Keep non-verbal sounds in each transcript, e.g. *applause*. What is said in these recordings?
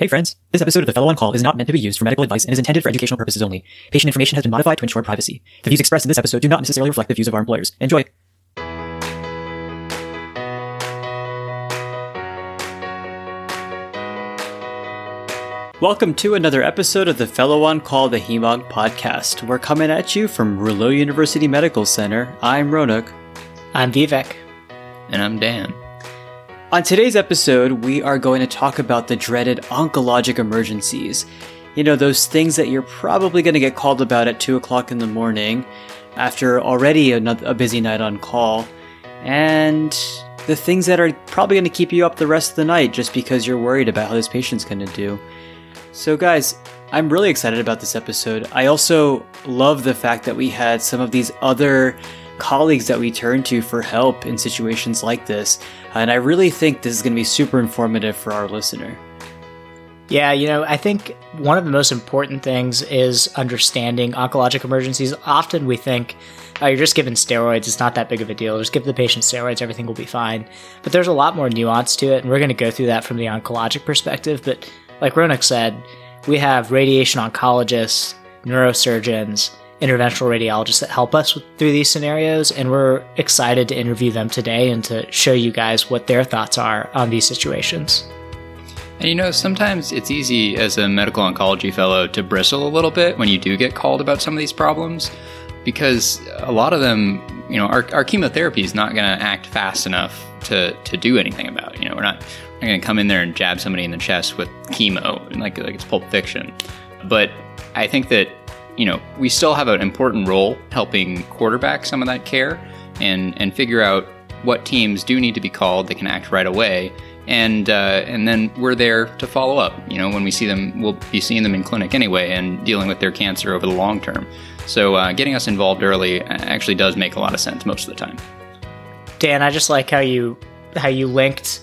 Hey friends, this episode of The Fellow on Call is not meant to be used for medical advice and is intended for educational purposes only. Patient information has been modified to ensure privacy. The views expressed in this episode do not necessarily reflect the views of our employers. Enjoy! Welcome to another episode of the Fellow on Call, the HEMOG podcast. We're coming at you from Loyola University Medical Center. I'm Ronak. I'm Vivek. And I'm Dan. On today's episode, we are going to talk about the dreaded oncologic emergencies. You know, those things that you're probably going to get called about at 2 o'clock in the morning after already a, busy night on call, and the things that are probably going to keep you up the rest of the night just because you're worried about how this patient's going to do. So, guys, I'm really excited about this episode. I also love the fact that we had some of these other colleagues that we turn to for help in situations like this. And I really think this is going to be super informative for our listener. Yeah, you know, I think one of the most important things is understanding oncologic emergencies. Often we think, oh, you're just given steroids, it's not that big of a deal. Just give the patient steroids, everything will be fine. But there's a lot more nuance to it, and we're going to go through that from the oncologic perspective. But like Ronak said, we have radiation oncologists, neurosurgeons, interventional radiologists that help us through these scenarios, and we're excited to interview them today and to show you guys what their thoughts are on these situations. And you know, sometimes it's easy as a medical oncology fellow to bristle a little bit when you do get called about some of these problems because a lot of them, you know, our, our chemotherapy is not going to act fast enough to, to do anything about. It. You know, we're not, not going to come in there and jab somebody in the chest with chemo like like it's Pulp Fiction. But I think that you know, we still have an important role helping quarterback some of that care and and figure out what teams do need to be called that can act right away. And uh, and then we're there to follow up. You know, when we see them, we'll be seeing them in clinic anyway and dealing with their cancer over the long term. So uh, getting us involved early actually does make a lot of sense most of the time. Dan, I just like how you how you linked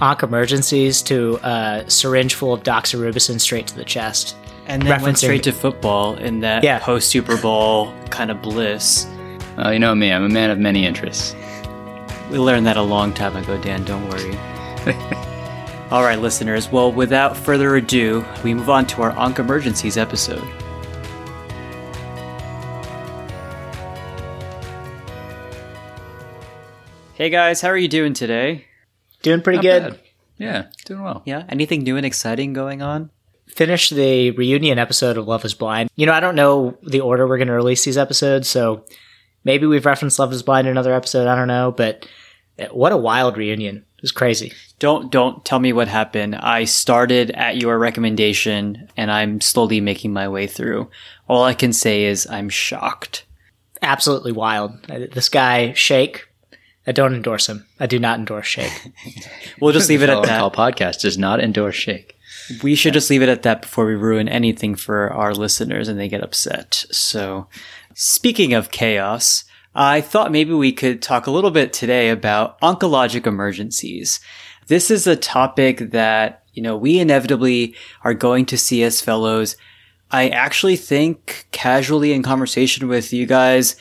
onc emergencies to a syringe full of doxorubicin straight to the chest and then went straight to football in that yeah. post Super Bowl kind of bliss. Uh, you know me, I'm a man of many interests. We learned that a long time ago, Dan, don't worry. *laughs* All right, listeners. Well, without further ado, we move on to our Onc Emergencies episode. Hey guys, how are you doing today? Doing pretty Not good. Bad. Yeah, doing well. Yeah, anything new and exciting going on? Finished the reunion episode of Love is Blind. You know, I don't know the order we're going to release these episodes, so maybe we've referenced Love is Blind in another episode. I don't know, but eh, what a wild reunion. It was crazy. Don't don't tell me what happened. I started at your recommendation and I'm slowly making my way through. All I can say is I'm shocked. Absolutely wild. Uh, this guy, Shake, I don't endorse him. I do not endorse Shake. *laughs* we'll just leave it at that. Podcast does not endorse Shake. We should just leave it at that before we ruin anything for our listeners and they get upset. So, speaking of chaos, I thought maybe we could talk a little bit today about oncologic emergencies. This is a topic that, you know, we inevitably are going to see as fellows. I actually think casually in conversation with you guys,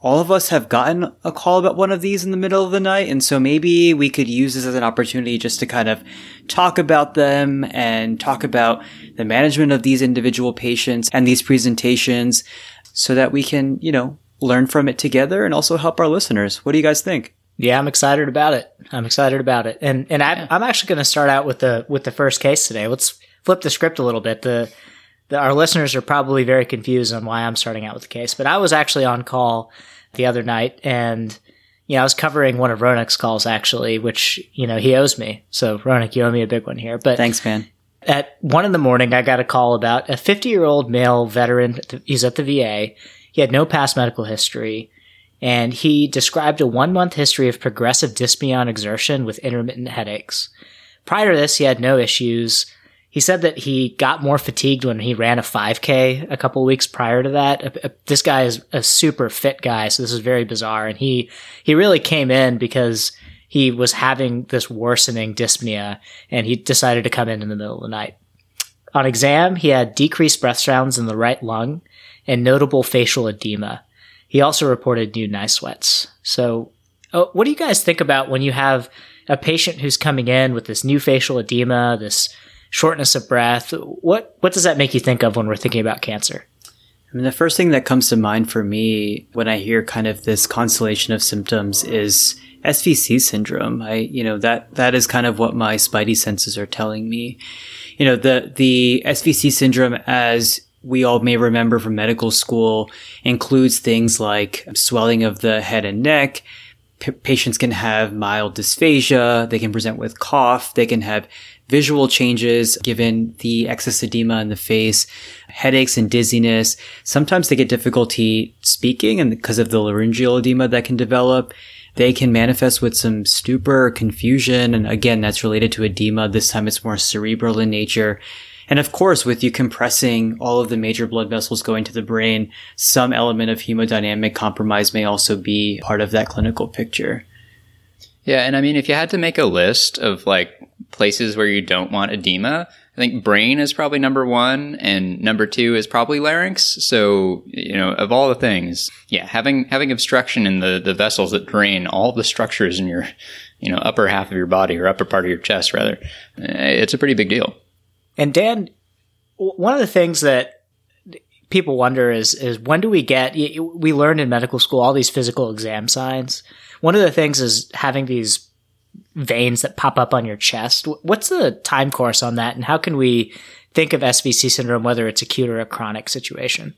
all of us have gotten a call about one of these in the middle of the night. And so maybe we could use this as an opportunity just to kind of talk about them and talk about the management of these individual patients and these presentations so that we can, you know, learn from it together and also help our listeners. What do you guys think? Yeah, I'm excited about it. I'm excited about it. And, and I, I'm actually going to start out with the, with the first case today. Let's flip the script a little bit. The, the, our listeners are probably very confused on why I'm starting out with the case, but I was actually on call the other night and you know, I was covering one of Ronak's calls actually, which, you know, he owes me. So Ronak, you owe me a big one here. But thanks, man. At one in the morning, I got a call about a 50 year old male veteran. He's at the VA. He had no past medical history and he described a one month history of progressive dyspnea on exertion with intermittent headaches. Prior to this, he had no issues. He said that he got more fatigued when he ran a 5K a couple weeks prior to that. Uh, uh, this guy is a super fit guy, so this is very bizarre. And he he really came in because he was having this worsening dyspnea, and he decided to come in in the middle of the night. On exam, he had decreased breath sounds in the right lung and notable facial edema. He also reported new night sweats. So, oh, what do you guys think about when you have a patient who's coming in with this new facial edema, this shortness of breath. What what does that make you think of when we're thinking about cancer? I mean, the first thing that comes to mind for me when I hear kind of this constellation of symptoms is SVC syndrome. I, you know, that, that is kind of what my spidey senses are telling me. You know, the, the SVC syndrome, as we all may remember from medical school, includes things like swelling of the head and neck. P- patients can have mild dysphagia. They can present with cough. They can have visual changes given the excess edema in the face, headaches and dizziness. Sometimes they get difficulty speaking and because of the laryngeal edema that can develop. They can manifest with some stupor, confusion, and again, that's related to edema. This time it's more cerebral in nature. And of course, with you compressing all of the major blood vessels going to the brain, some element of hemodynamic compromise may also be part of that clinical picture. Yeah, and I mean, if you had to make a list of like places where you don't want edema, I think brain is probably number one, and number two is probably larynx. So, you know, of all the things, yeah, having having obstruction in the the vessels that drain all the structures in your, you know, upper half of your body or upper part of your chest, rather, eh, it's a pretty big deal. And Dan, one of the things that people wonder is is when do we get? We learned in medical school all these physical exam signs one of the things is having these veins that pop up on your chest. What's the time course on that, and how can we think of SVC syndrome, whether it's acute or a chronic situation?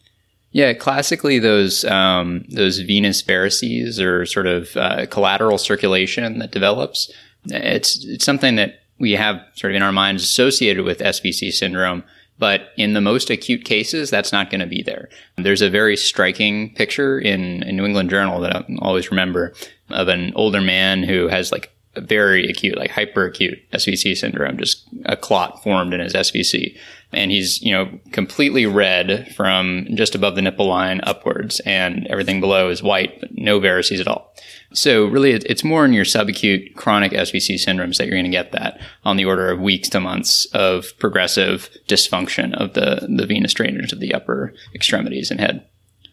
Yeah, classically, those um, those venous varices or sort of uh, collateral circulation that develops. It's it's something that we have sort of in our minds associated with SVC syndrome. But in the most acute cases, that's not going to be there. There's a very striking picture in, in New England Journal that I always remember of an older man who has like a very acute, like hyper acute SVC syndrome, just a clot formed in his SVC. And he's, you know, completely red from just above the nipple line upwards and everything below is white, but no varices at all. So really it's more in your subacute chronic SVC syndromes that you're going to get that on the order of weeks to months of progressive dysfunction of the, the venous drainage of the upper extremities and head.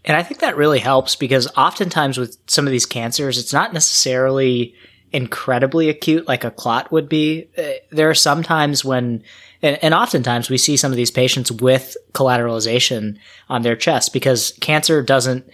And I think that really helps because oftentimes with some of these cancers, it's not necessarily incredibly acute like a clot would be. Uh, there are some times when, and, and oftentimes we see some of these patients with collateralization on their chest because cancer doesn't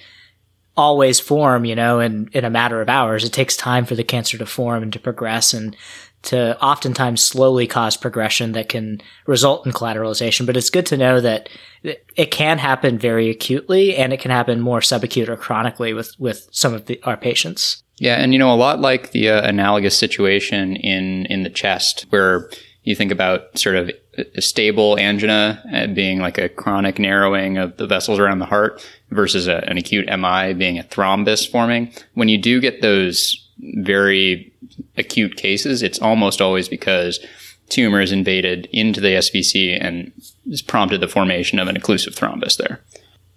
always form, you know, in, in a matter of hours. It takes time for the cancer to form and to progress. And to oftentimes slowly cause progression that can result in collateralization. But it's good to know that it can happen very acutely and it can happen more subacute or chronically with, with some of the, our patients. Yeah. And, you know, a lot like the uh, analogous situation in, in the chest where you think about sort of a stable angina uh, being like a chronic narrowing of the vessels around the heart versus a, an acute MI being a thrombus forming. When you do get those very acute cases, it's almost always because tumors invaded into the SVC and has prompted the formation of an occlusive thrombus there.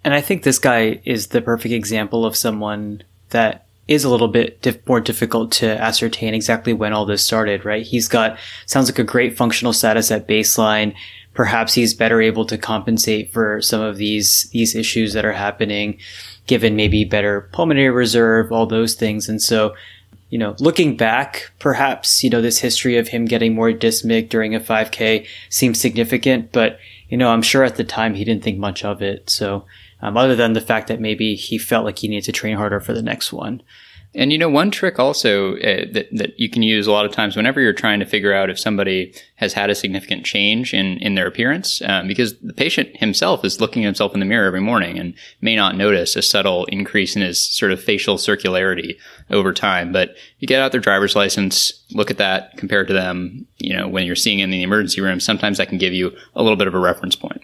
And I think this guy is the perfect example of someone that is a little bit more difficult to ascertain exactly when all this started, right? He's got, sounds like a great functional status at baseline. Perhaps he's better able to compensate for some of these, these issues that are happening, given maybe better pulmonary reserve, all those things. And so you know, looking back, perhaps, you know, this history of him getting more dyspneic during a 5K seems significant, but, you know, I'm sure at the time he didn't think much of it. So, um, other than the fact that maybe he felt like he needed to train harder for the next one. And you know, one trick also uh, that that you can use a lot of times whenever you're trying to figure out if somebody has had a significant change in in their appearance, um, because the patient himself is looking at himself in the mirror every morning and may not notice a subtle increase in his sort of facial circularity over time. But you get out their driver's license, look at that compared to them. You know, when you're seeing in the emergency room, sometimes that can give you a little bit of a reference point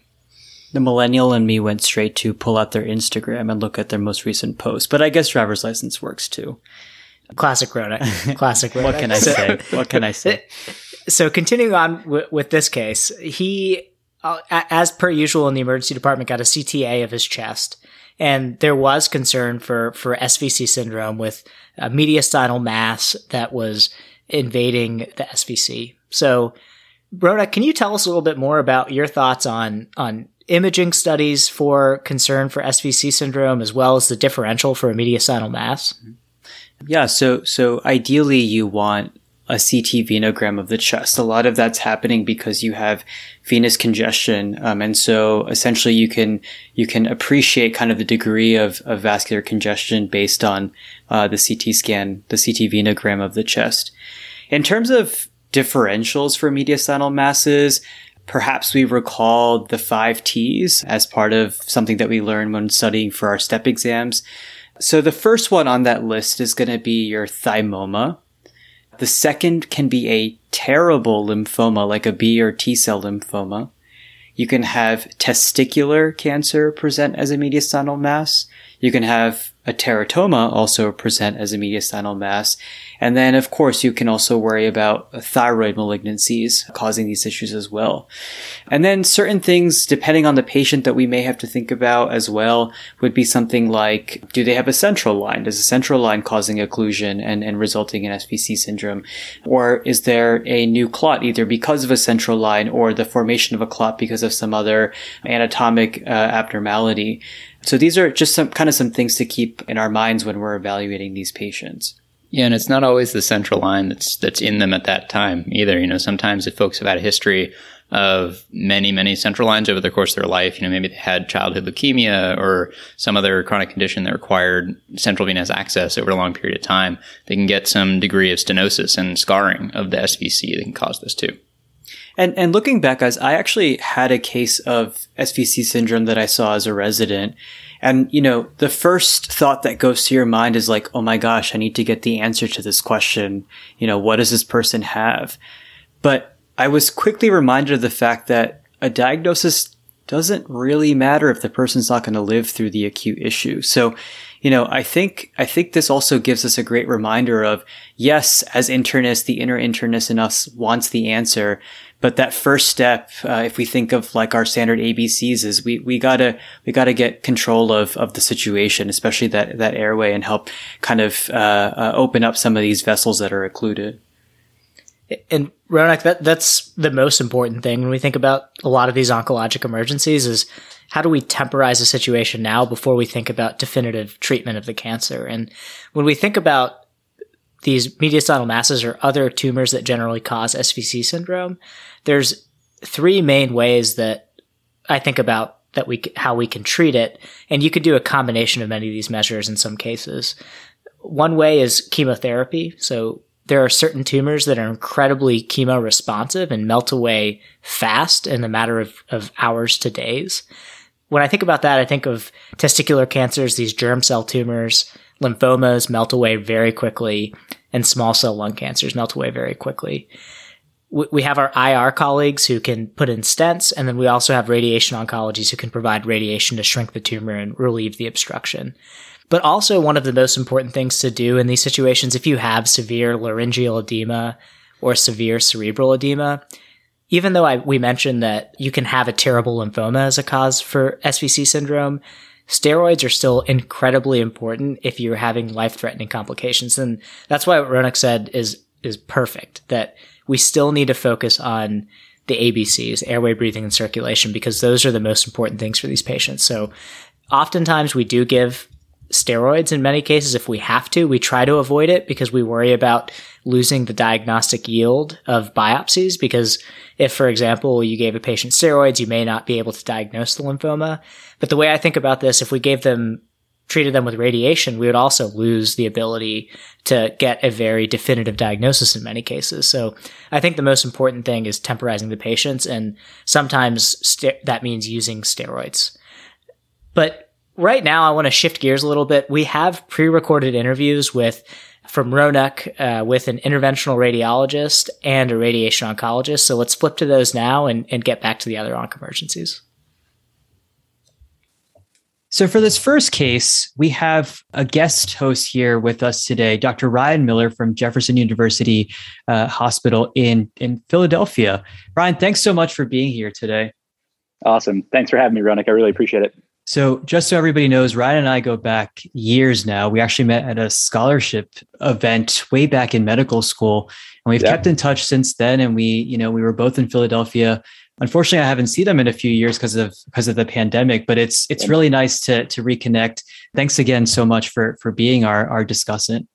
the millennial and me went straight to pull out their Instagram and look at their most recent post. But I guess driver's license works too. Classic Ronak. *laughs* Classic Ronak. what can I say? What can I say? *laughs* So continuing on w- with this case, he, uh, as per usual in the emergency department, got a CTA of his chest. And there was concern for, for SVC syndrome with a mediastinal mass that was invading the SVC. So, Ronak, can you tell us a little bit more about your thoughts on, on imaging studies for concern for SVC syndrome as well as the differential for a mediastinal mass? Yeah, so so ideally you want a CT venogram of the chest. A lot of that's happening because you have venous congestion, um, and so essentially you can you can appreciate kind of the degree of, of vascular congestion based on uh, the CT scan, the CT venogram of the chest. In terms of differentials for mediastinal masses, perhaps we recall the five T's as part of something that we learned when studying for our step exams. So the first one on that list is going to be your thymoma. The second can be a terrible lymphoma, like a B or T cell lymphoma. You can have testicular cancer present as a mediastinal mass. You can have a teratoma also present as a mediastinal mass. And then, of course, you can also worry about thyroid malignancies causing these issues as well. And then certain things, depending on the patient that we may have to think about as well, would be something like, do they have a central line? Does a central line causing occlusion and, and resulting in SVC syndrome? Or is there a new clot either because of a central line or the formation of a clot because of some other anatomic uh, abnormality? So these are just some kind of some things to keep in our minds when we're evaluating these patients. Yeah, and it's not always the central line that's that's in them at that time either. You know, sometimes if folks have had a history of many, many central lines over the course of their life, you know, maybe they had childhood leukemia or some other chronic condition that required central venous access over a long period of time, they can get some degree of stenosis and scarring of the SVC that can cause this too. And and looking back, guys, I actually had a case of SVC syndrome that I saw as a resident. And, you know, the first thought that goes to your mind is like, oh my gosh, I need to get the answer to this question. You know, what does this person have? But I was quickly reminded of the fact that a diagnosis doesn't really matter if the person's not going to live through the acute issue. So, you know, I think, I think this also gives us a great reminder of, yes, as internists, the inner internist in us wants the answer, but that first step, uh, if we think of like our standard ABCs, is we we gotta we gotta get control of of the situation, especially that that airway, and help kind of uh, uh, open up some of these vessels that are occluded. And Ronak, that that's the most important thing when we think about a lot of these oncologic emergencies is how do we temporize the situation now before we think about definitive treatment of the cancer? And when we think about these mediastinal masses or other tumors that generally cause SVC syndrome, there's three main ways that I think about that we how we can treat it, and you could do a combination of many of these measures in some cases. One way is chemotherapy. So there are certain tumors that are incredibly chemo responsive and melt away fast in a matter of, of hours to days. When I think about that, I think of testicular cancers, these germ cell tumors, lymphomas melt away very quickly, and small cell lung cancers melt away very quickly we have our IR colleagues who can put in stents, and then we also have radiation oncologists who can provide radiation to shrink the tumor and relieve the obstruction. But also, one of the most important things to do in these situations, if you have severe laryngeal edema or severe cerebral edema, even though I, we mentioned that you can have a terrible lymphoma as a cause for SVC syndrome, steroids are still incredibly important if you're having life threatening complications. And that's why what Ronak said is, is perfect that we still need to focus on the ABCs, airway, breathing, and circulation, because those are the most important things for these patients. So oftentimes we do give steroids in many cases if we have to. We try to avoid it because we worry about losing the diagnostic yield of biopsies. Because if, for example, you gave a patient steroids, you may not be able to diagnose the lymphoma. But the way I think about this, if we gave them treated them with radiation, we would also lose the ability to get a very definitive diagnosis in many cases. So I think the most important thing is temporizing the patients, and sometimes st- that means using steroids. But right now, I want to shift gears a little bit. We have pre-recorded interviews with from Ronak uh, with an interventional radiologist and a radiation oncologist. So let's flip to those now and, and get back to the other onc emergencies. So, for this first case, we have a guest host here with us today, Dr. Ryan Miller from Jefferson University uh, Hospital in, in Philadelphia. Ryan, thanks so much for being here today. Awesome. Thanks for having me, Ronak. I really appreciate it. So, just so everybody knows, Ryan and I go back years now. We actually met at a scholarship event way back in medical school, and we've yeah. kept in touch since then. And we, you know, we were both in Philadelphia unfortunately, I haven't seen them in a few years because of because of the pandemic. But it's it's really nice to to reconnect. Thanks again so much for for being our our discussant.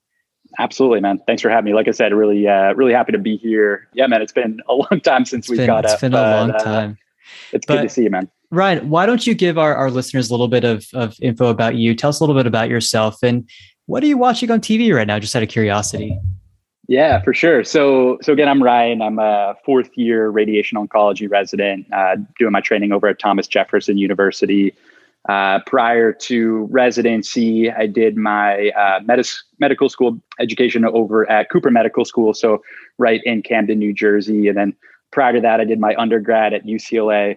Absolutely, man. Thanks for having me. Like I said, really, uh, really happy to be here. Yeah, man. It's been a long *laughs* time since it's we've been, got it's up. been a long uh, time. It's but, good to see you, man. Ryan, why don't you give our, our listeners a little bit of, of info about you? Tell us a little bit about yourself and what are you watching on TV right now? Just out of curiosity. Yeah, for sure. So, so again, I'm Ryan. I'm a fourth year radiation oncology resident, uh, doing my training over at Thomas Jefferson University. Uh, prior to residency, I did my uh, medis- medical school education over at Cooper Medical School, so right in Camden, New Jersey. And then prior to that, I did my undergrad at UCLA.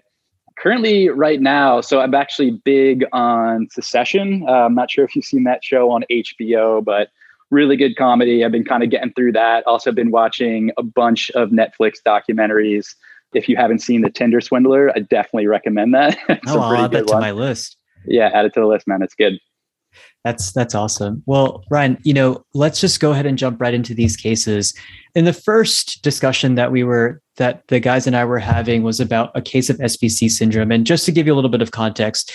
Currently, right now, so I'm actually big on Succession. Uh, I'm not sure if you've seen that show on HBO, but really good comedy. I've been kind of getting through that. Also, been watching a bunch of Netflix documentaries. If you haven't seen The Tinder Swindler, I definitely recommend that. *laughs* oh, I'll add that to my list yeah, add it to the list, man. It's good. That's that's awesome. Well, Ryan, you know, let's just go ahead and jump right into these cases. In the first discussion that we were that the guys and I were having was about a case of SVC syndrome. And just to give you a little bit of context,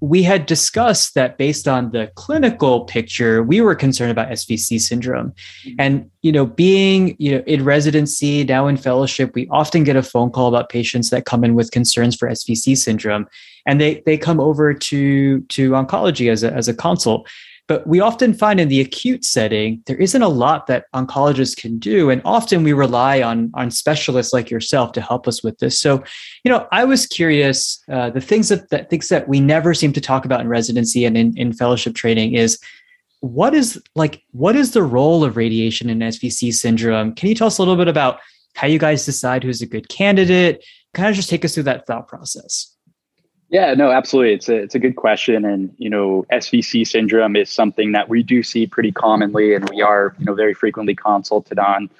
we had discussed that based on the clinical picture, we were concerned about SVC syndrome. Mm-hmm. And, you know, being, you know, in residency, now in fellowship, we often get a phone call about patients that come in with concerns for SVC syndrome. And they they come over to to oncology as a as a consult. But we often find in the acute setting, there isn't a lot that oncologists can do. And often we rely on, on specialists like yourself to help us with this. So, you know, I was curious, uh, the things that, that things that we never seem to talk about in residency and in, in fellowship training is what is like, what is the role of radiation in SVC syndrome? Can you tell us a little bit about how you guys decide who's a good candidate? Kind of just take us through that thought process. Yeah, no, absolutely. It's a it's a good question, and you know, SVC syndrome is something that we do see pretty commonly, and we are you know very frequently consulted on.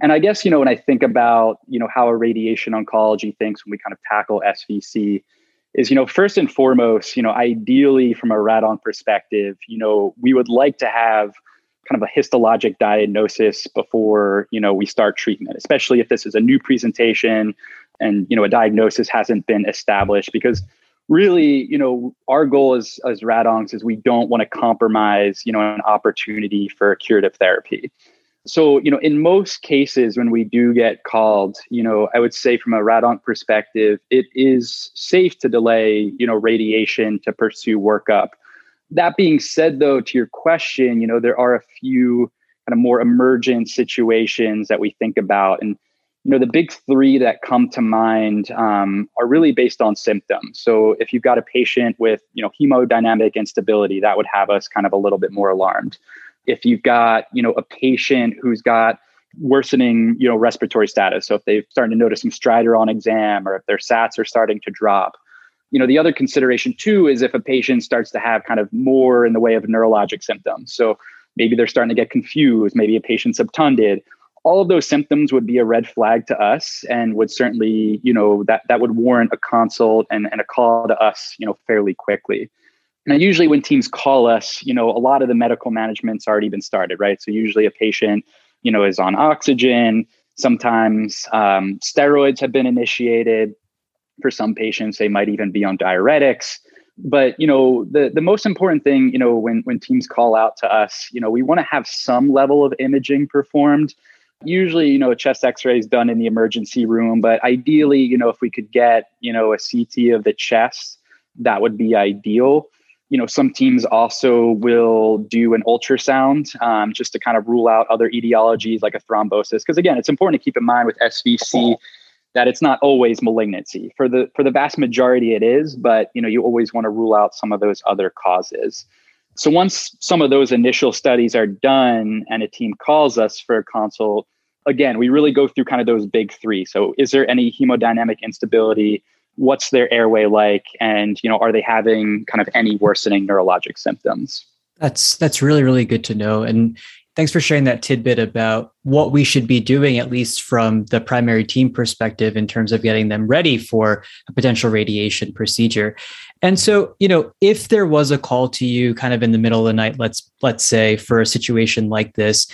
And I guess you know when I think about you know how a radiation oncology thinks when we kind of tackle SVC, is you know first and foremost, you know ideally from a radonc perspective, you know we would like to have kind of a histologic diagnosis before you know we start treatment, especially if this is a new presentation and you know a diagnosis hasn't been established because really, you know, our goal as as radoncs is we don't want to compromise, you know, an opportunity for curative therapy. So, you know, in most cases when we do get called, you know, I would say from a radonc perspective, it is safe to delay, you know, radiation to pursue workup. That being said, though, to your question, you know, there are a few kind of more emergent situations that we think about. And you know the big three that come to mind um, are really based on symptoms. So if you've got a patient with you know hemodynamic instability that would have us kind of a little bit more alarmed. If you've got you know a patient who's got worsening you know respiratory status so if they're starting to notice some stridor on exam or if their sats are starting to drop. You know the other consideration too is if a patient starts to have kind of more in the way of neurologic symptoms. So maybe they're starting to get confused maybe a patient's obtunded all of those symptoms would be a red flag to us and would certainly, you know, that that would warrant a consult and, and a call to us, you know, fairly quickly. Now, usually when teams call us, you know, a lot of the medical management's already been started, right? So usually a patient, you know, is on oxygen. Sometimes um, steroids have been initiated. For some patients, they might even be on diuretics. But you know, the the most important thing, you know, when when teams call out to us, you know, we want to have some level of imaging performed usually you know a chest x-ray is done in the emergency room but ideally you know if we could get you know a ct of the chest that would be ideal. You know some teams also will do an ultrasound um, just to kind of rule out other etiologies like a thrombosis because again it's important to keep in mind with svc that it's not always malignancy. For the for the vast majority it is but you know you always want to rule out some of those other causes. So once some of those initial studies are done and a team calls us for a consult again, we really go through kind of those big three. So, is there any hemodynamic instability? What's their airway like? And you know, are they having kind of any worsening neurologic symptoms? That's that's really really good to know. And thanks for sharing that tidbit about what we should be doing, at least from the primary team perspective, in terms of getting them ready for a potential radiation procedure. And so, you know, if there was a call to you kind of in the middle of the night, let's let's say for a situation like this,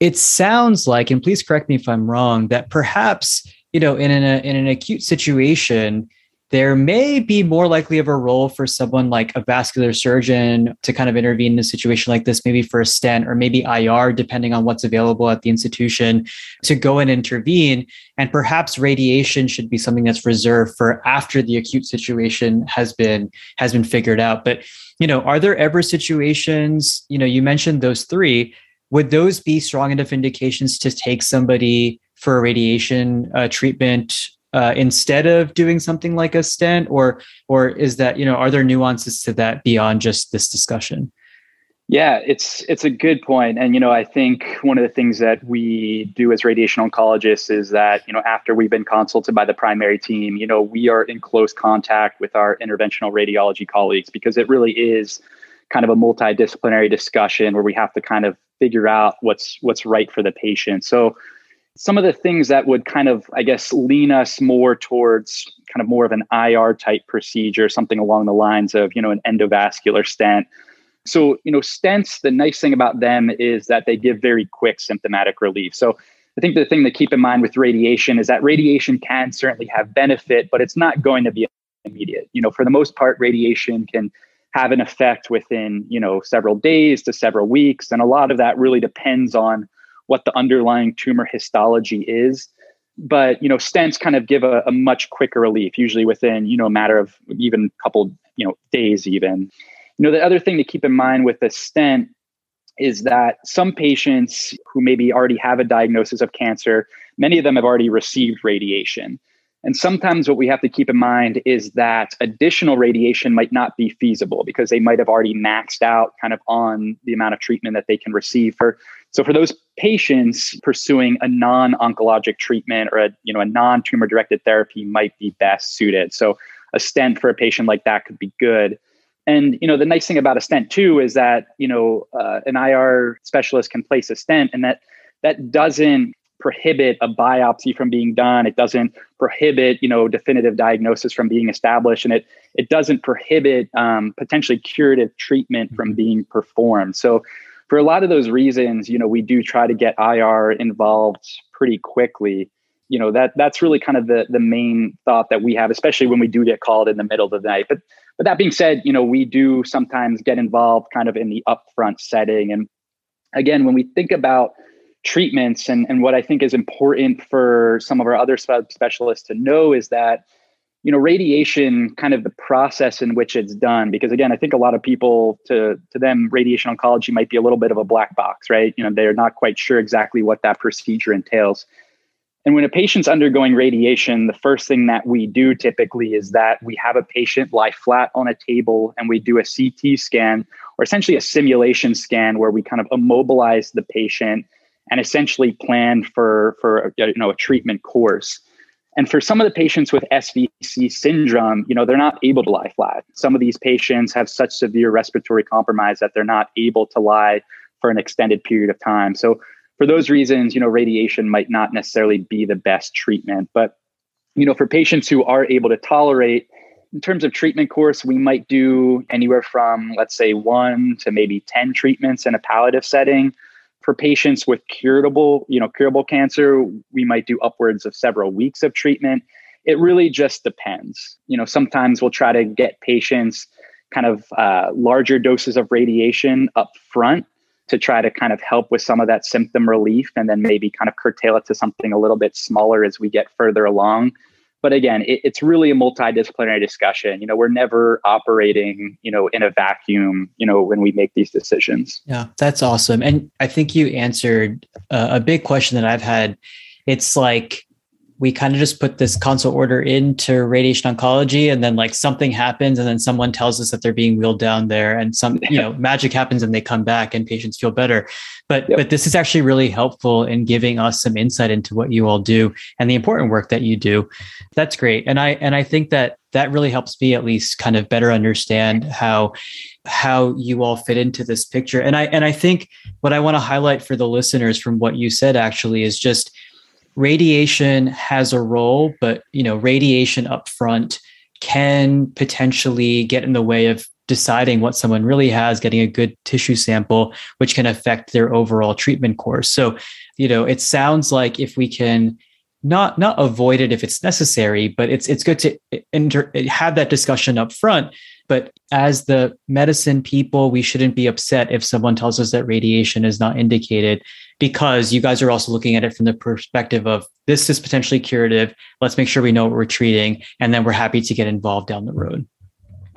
it sounds like, and please correct me if I'm wrong, that perhaps you know in an uh, in an acute situation, there may be more likely of a role for someone like a vascular surgeon to kind of intervene in a situation like this, maybe for a stent or maybe IR, depending on what's available at the institution, to go and intervene. And perhaps radiation should be something that's reserved for after the acute situation has been has been figured out. But you know, are there ever situations? You know, you mentioned those three. Would those be strong enough indications to take somebody for a radiation uh, treatment uh, instead of doing something like a stent? Or or is that you know are there nuances to that beyond just this discussion? Yeah it's it's a good point. And you know i think one of the things that we do as radiation oncologists is that you know after we've been consulted by the primary team you know we are in close contact with our interventional radiology colleagues because it really is kind of a multidisciplinary discussion where we have to kind of figure out what's what's right for the patient so some of the things that would kind of, I guess, lean us more towards kind of more of an IR type procedure, something along the lines of, you know, an endovascular stent. So, you know, stents, the nice thing about them is that they give very quick symptomatic relief. So, I think the thing to keep in mind with radiation is that radiation can certainly have benefit, but it's not going to be immediate. You know, for the most part, radiation can have an effect within, you know, several days to several weeks. And a lot of that really depends on what the underlying tumor histology is. But you know stents kind of give a, a, much quicker relief usually within you know a matter of even a couple you know days even. You know the other thing to keep in mind with a stent is that some patients who maybe already have a diagnosis of cancer many of them have already received radiation and sometimes what we have to keep in mind is that additional radiation might not be feasible because they might have already maxed out kind of on the amount of treatment that they can receive for so for those patients pursuing a non-oncologic treatment or a you know a non-tumor directed therapy might be best suited. So a stent for a patient like that could be good. And you know the nice thing about a stent too is that you know uh, an IR specialist can place a stent, and that that doesn't prohibit a biopsy from being done. It doesn't prohibit you know definitive diagnosis from being established, and it it doesn't prohibit um, potentially curative treatment from mm-hmm. being performed. So for a lot of those reasons, you know, we do try to get IR involved pretty quickly. You know, that that's really kind of the the main thought that we have, especially when we do get called in the middle of the night. But but that being said, you know, we do sometimes get involved kind of in the upfront setting. And again, when we think about treatments. And, and what I think is important for some of our other specialists to know is that you know radiation kind of the process in which it's done because again i think a lot of people to to them radiation oncology might be a little bit of a black box right? You know they're not quite sure exactly what that procedure entails. And when a patient's undergoing radiation the first thing that we do typically is that we have a patient lie flat on a table and we do a ct scan or essentially a simulation scan where we kind of immobilize the patient and essentially plan for for you know a treatment course and for some of the patients with SVC syndrome, you know, they're not able to lie flat. Some of these patients have such severe respiratory compromise that they're not able to lie for an extended period of time. So for those reasons, you know, radiation might not necessarily be the best treatment. But, you know, for patients who are able to tolerate, in terms of treatment course, we might do anywhere from, let's say, one to maybe 10 treatments in a palliative setting for patients with curable, you know, curable cancer, we might do upwards of several weeks of treatment. It really just depends. You know, sometimes we'll try to get patients kind of uh, larger doses of radiation up front to try to kind of help with some of that symptom relief and then maybe kind of curtail it to something a little bit smaller as we get further along but again it, it's really a multidisciplinary discussion. You know we're never operating you know in a vacuum you know when we make these decisions. Yeah that's awesome. And i think you answered uh, a big question that i've had. It's like we kind of just put this consult order into radiation oncology and then like something happens and then someone tells us that they're being wheeled down there and some you know magic happens and they come back and patients feel better. But yep. but this is actually really helpful in giving us some insight into what you all do and the important work that you do. That's great. And i and i think that that really helps me at least kind of better understand how how you all fit into this picture. And i and i think what i want to highlight for the listeners from what you said actually is just radiation has a role, but you know, radiation up front can potentially get in the way of deciding what someone really has, getting a good tissue sample, which can affect their overall treatment course. So, you know, it sounds like if we can not not avoid it if it's necessary, but it's it's good to inter- have that discussion up front. But as the medicine people, we shouldn't be upset if someone tells us that radiation is not indicated because you guys are also looking at it from the perspective of this is potentially curative. Let's make sure we know what we're treating, and then we're happy to get involved down the road.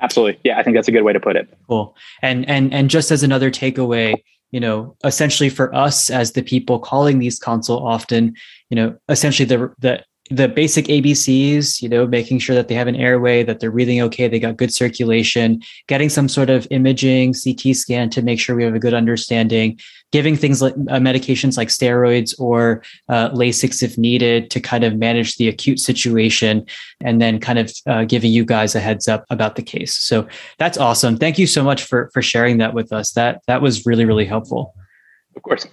Absolutely. Yeah, I think that's a good way to put it. Cool. And and and just as another takeaway, you know, essentially for us as the people calling these consult often, you know, essentially the the the basic ABCs, you know, making sure that they have an airway, that they're breathing okay, they got good circulation, getting some sort of imaging, CT scan to make sure we have a good understanding, giving things like uh, medications like steroids or uh, Lasix if needed to kind of manage the acute situation, and then kind of uh, giving you guys a heads up about the case. So that's awesome. Thank you so much for for sharing that with us. That that was really really helpful. Of course.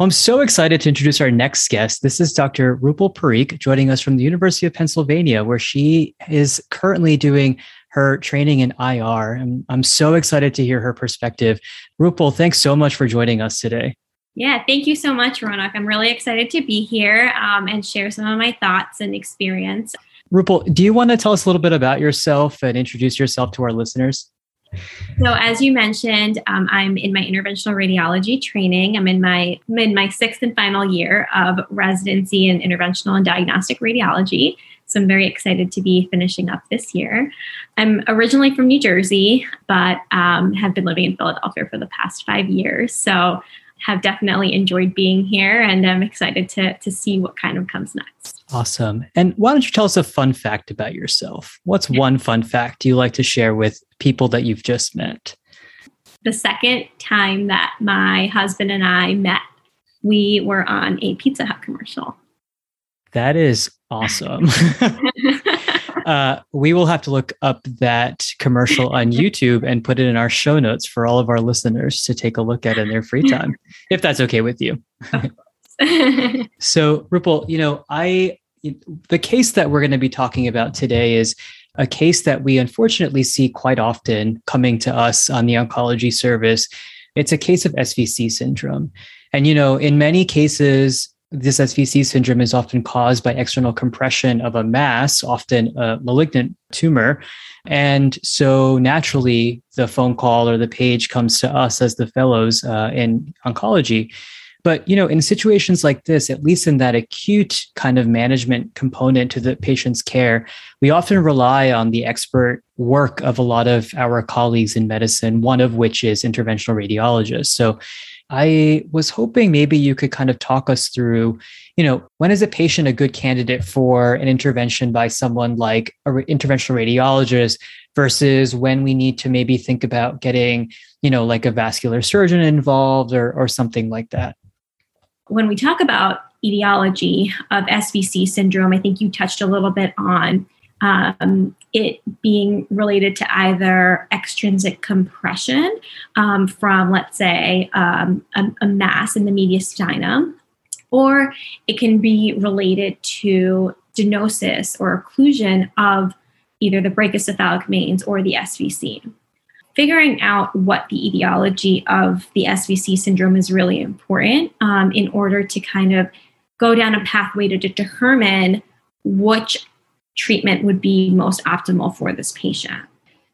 I'm so excited to introduce our next guest. This is Dr. Rupal Parikh joining us from the University of Pennsylvania, where she is currently doing her training in IR. And I'm so excited to hear her perspective. Rupal, thanks so much for joining us today. Yeah, thank you so much, Ronak. I'm really excited to be here um, and share some of my thoughts and experience. Rupal, do you want to tell us a little bit about yourself and introduce yourself to our listeners? So, as you mentioned, um, I'm in my interventional radiology training. I'm in my in my sixth and final year of residency in interventional and diagnostic radiology. So, I'm very excited to be finishing up this year. I'm originally from New Jersey, but um, have been living in Philadelphia for the past five years. So, have definitely enjoyed being here, and I'm excited to to see what kind of comes next. Awesome. And why don't you tell us a fun fact about yourself? What's one fun fact you like to share with people that you've just met? The second time that my husband and I met, we were on a Pizza Hut commercial. That is awesome. *laughs* uh, we will have to look up that commercial on YouTube and put it in our show notes for all of our listeners to take a look at in their free time, if that's okay with you. *laughs* so, Rupal, you know, I the case that we're going to be talking about today is a case that we unfortunately see quite often coming to us on the oncology service. It's a case of SVC syndrome. And, you know, in many cases, this SVC syndrome is often caused by external compression of a mass, often a malignant tumor. And so naturally, the phone call or the page comes to us as the fellows uh, in oncology. But you know, in situations like this, at least in that acute kind of management component to the patient's care, we often rely on the expert work of a lot of our colleagues in medicine, one of which is interventional radiologists. So I was hoping maybe you could kind of talk us through, you know, when is a patient a good candidate for an intervention by someone like an interventional radiologist versus when we need to maybe think about getting, you know, like a vascular surgeon involved or or something like that when we talk about etiology of SVC syndrome, I think you touched a little bit on um, it being related to either extrinsic compression um, from, let's say, um, a, a, mass in the mediastinum, or it can be related to stenosis or occlusion of either the brachiocephalic veins or the SVC figuring out what the etiology of the SVC syndrome is really important um, in order to kind of go down a pathway to determine which treatment would be most optimal for this patient.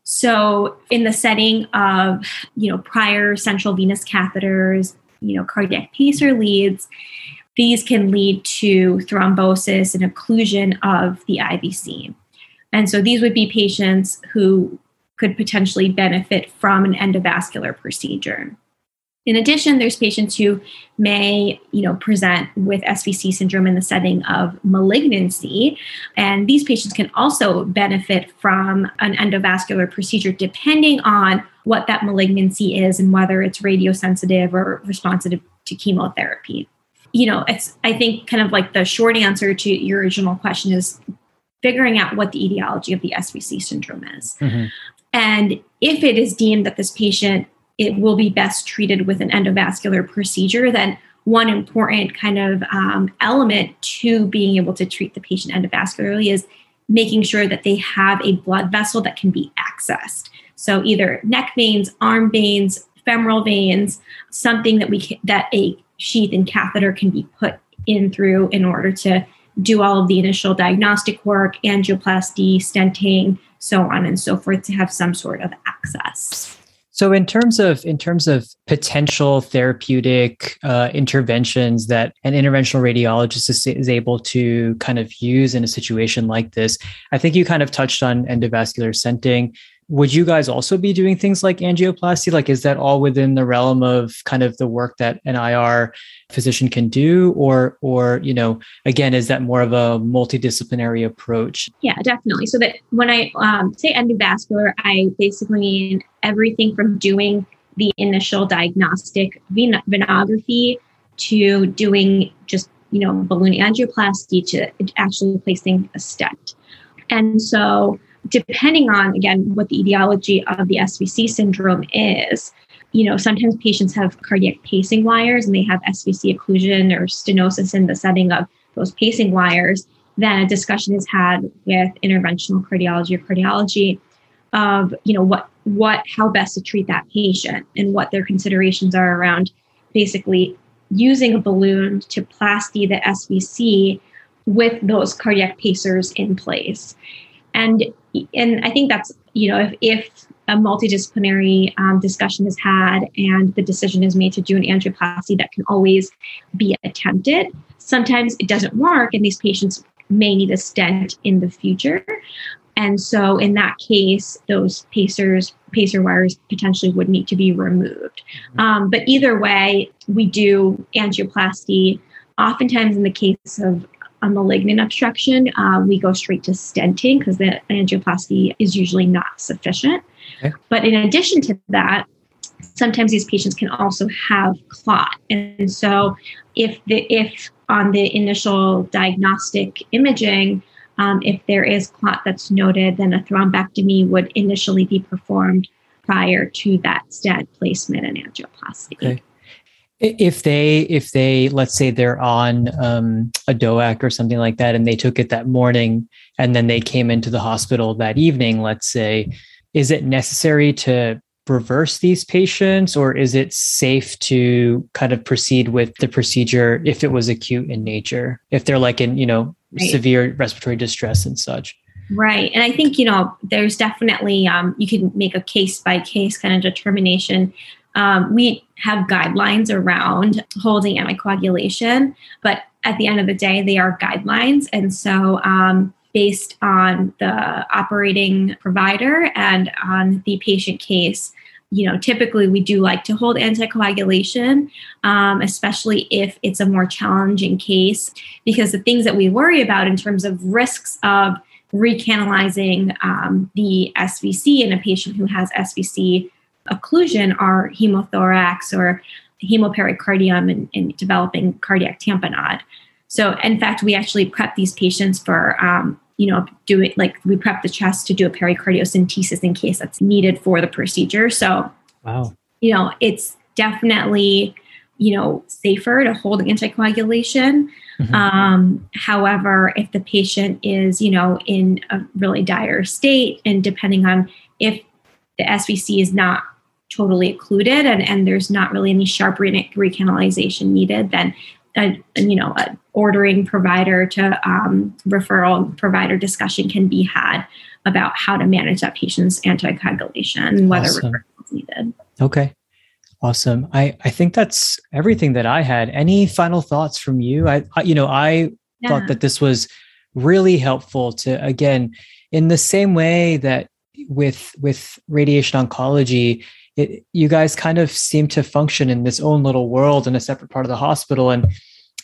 So, in the setting of you know prior central venous catheters, you know cardiac pacer leads, these can lead to thrombosis and occlusion of the IVC. And so these would be patients who could potentially benefit from an endovascular procedure. In addition, there's patients who may, you know, present with SVC syndrome in the setting of malignancy, and these patients can also benefit from an endovascular procedure depending on what that malignancy is and whether it's radiosensitive or responsive to chemotherapy. You know, it's I think kind of like the short answer to your original question is figuring out what the etiology of the SVC syndrome is. Mm-hmm. And if it is deemed that this patient it will be best treated with an endovascular procedure, then one important kind of um, element to being able to treat the patient endovascularly is making sure that they have a blood vessel that can be accessed. So either neck veins, arm veins, femoral veins, something that we can, that a sheath and catheter can be put in through in order to do all of the initial diagnostic work, angioplasty, stenting, so on and so forth to have some sort of access. So in terms of in terms of potential therapeutic uh, interventions that an interventional radiologist is, is, able to kind of use in a situation like this, I think you kind of touched on endovascular stenting would you guys also be doing things like angioplasty? Like is that all within the realm of kind of the work that an ir physician can do? Or or you know again is that more of a multidisciplinary approach? Yeah definitely. So that when i um, say endovascular i basically mean everything from doing the initial diagnostic ven- venography to doing just you know balloon angioplasty to actually placing a stent. And so depending on again what the etiology of the SVC syndrome is, you know, sometimes patients have cardiac pacing wires and they have SVC occlusion or stenosis in the setting of those pacing wires. Then a discussion is had with interventional cardiology or cardiology of, you know, what what how best to treat that patient and what their considerations are around basically using a balloon to plasty the SVC with those cardiac pacers in place. And and I think that's you know if if a multidisciplinary um, discussion is had and the decision is made to do an angioplasty, that can always be attempted. Sometimes it doesn't work, and these patients may need a stent in the future. And so, in that case, those pacers, pacer wires potentially would need to be removed. Mm-hmm. Um, but either way, we do angioplasty. Oftentimes, in the case of a malignant obstruction, uh, we go straight to stenting because the angioplasty is usually not sufficient. Okay. But in addition to that, sometimes these patients can also have clot. And so if the if on the initial diagnostic imaging, um, if there is clot that's noted, then a thrombectomy would initially be performed prior to that stent placement and angioplasty. Okay if they if they let's say they're on um, a DOAC or something like that and they took it that morning and then they came into the hospital that evening let's say is it necessary to reverse these patients or is it safe to kind of proceed with the procedure if it was acute in nature? If they're like in you know right. severe respiratory distress and such. Right. And i think you know there's definitely um, you can make a case by case kind of determination um, we have guidelines around holding anticoagulation, but at the end of the day, they are guidelines. And so, um, based on the operating provider and on the patient case, you know, typically we do like to hold anticoagulation, um, especially if it's a more challenging case, because the things that we worry about in terms of risks of recanalizing um, the SVC in a patient who has SVC occlusion are hemothorax or hemopericardium and, and developing cardiac tamponade. So, in fact, we actually prep these patients for, um, you know, do it like we prep the chest to do a pericardiocentesis in case that's needed for the procedure. So, wow, you know, it's definitely, you know, safer to hold anticoagulation. Mm-hmm. Um, however, if the patient is, you know, in a really dire state, and depending on if the SVC is not totally occluded and, and there's not really any sharp re- recanalization needed, then a, you know, a ordering provider to um, referral provider discussion can be had about how to manage that patient's anticoagulation and whether awesome. referral is needed. Okay. Awesome. I, I think that's everything that I had. Any final thoughts from you? I, I you know, I yeah. thought that this was really helpful to again, in the same way that with with radiation oncology, it, you guys kind of seem to function in this own little world in a separate part of the hospital. And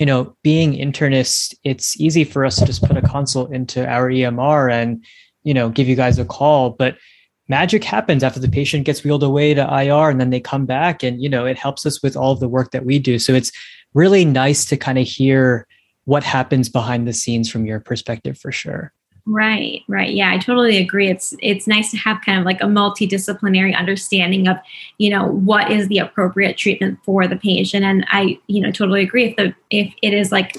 you know being internists it's easy for us to just put a consult into our emr and you know give you guys a call. But magic happens after the patient gets wheeled away to ir and then they come back and you know it helps us with all the work that we do. So it's really nice to kind of hear what happens behind the scenes from your perspective for sure Right, right. Yeah, I totally agree. It's it's nice to have kind of like a multidisciplinary understanding of, you know, what is the appropriate treatment for the patient. And I, you know, totally agree. If the if it is like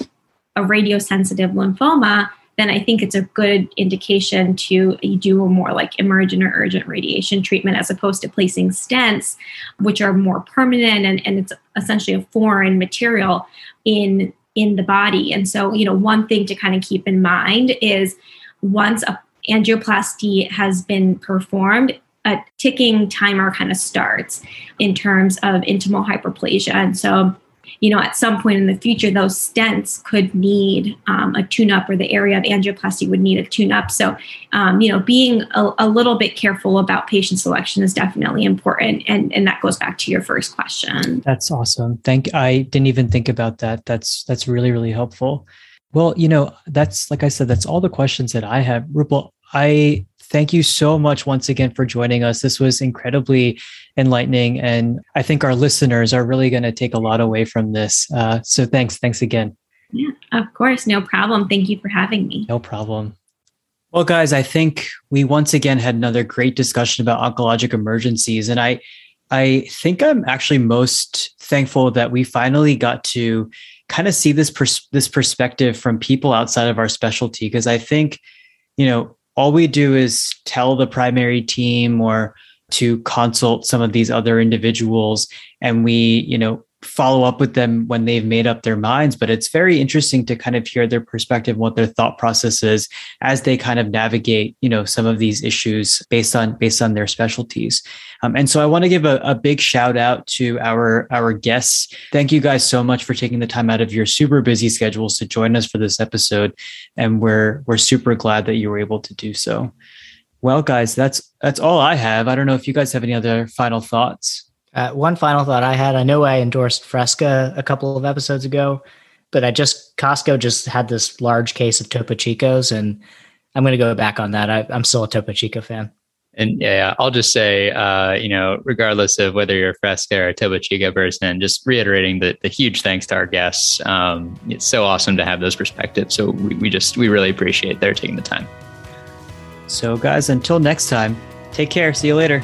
a radiosensitive lymphoma, then I think it's a good indication to do a more like emergent or urgent radiation treatment as opposed to placing stents, which are more permanent and, and it's essentially a foreign material in in the body. And so, you know, one thing to kind of keep in mind is once a angioplasty has been performed, a ticking timer kind of starts in terms of intimal hyperplasia. And so, you know, at some point in the future, those stents could need um, a tune up or the area of angioplasty would need a tune up. So, um, you know, being a, a, little bit careful about patient selection is definitely important. And, and that goes back to your first question. That's awesome. Thank I didn't even think about that. That's, that's really, really helpful. Well, you know, that's like I said, that's all the questions that I have. Rupal, I thank you so much once again for joining us. This was incredibly enlightening, and I think our listeners are really going to take a lot away from this. Uh, so thanks, thanks again. Yeah, of course, no problem. Thank you for having me. No problem. Well, guys, I think we once again had another great discussion about oncologic emergencies, and I, I think I'm actually most thankful that we finally got to kind of see this pers- this perspective from people outside of our specialty because I think, you know, all we do is tell the primary team or to consult some of these other individuals and we you know follow up with them when they've made up their minds but it's very interesting to kind of hear their perspective what their thought process is as they kind of navigate you know some of these issues based on based on their specialties. Um, and so i want to give a, a big shout out to our our guests. Thank you guys so much for taking the time out of your super busy schedules to join us for this episode and we're we're super glad that you were able to do so. Well guys that's that's all i have. I don't know if you guys have any other final thoughts uh, one final thought I had I know I endorsed Fresca a couple of episodes ago, but I just, Costco just had this large case of Topo Chicos, and I'm going to go back on that. I, am still a Topo Chico fan. And yeah, I'll just say, uh, you know, regardless of whether you're a Fresca or a Topo Chico person, just reiterating the, the huge thanks to our guests. Um, it's so awesome to have those perspectives. So we, we just, we really appreciate their taking the time. So, guys, until next time, take care. See you later.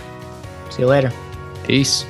See you later. Peace.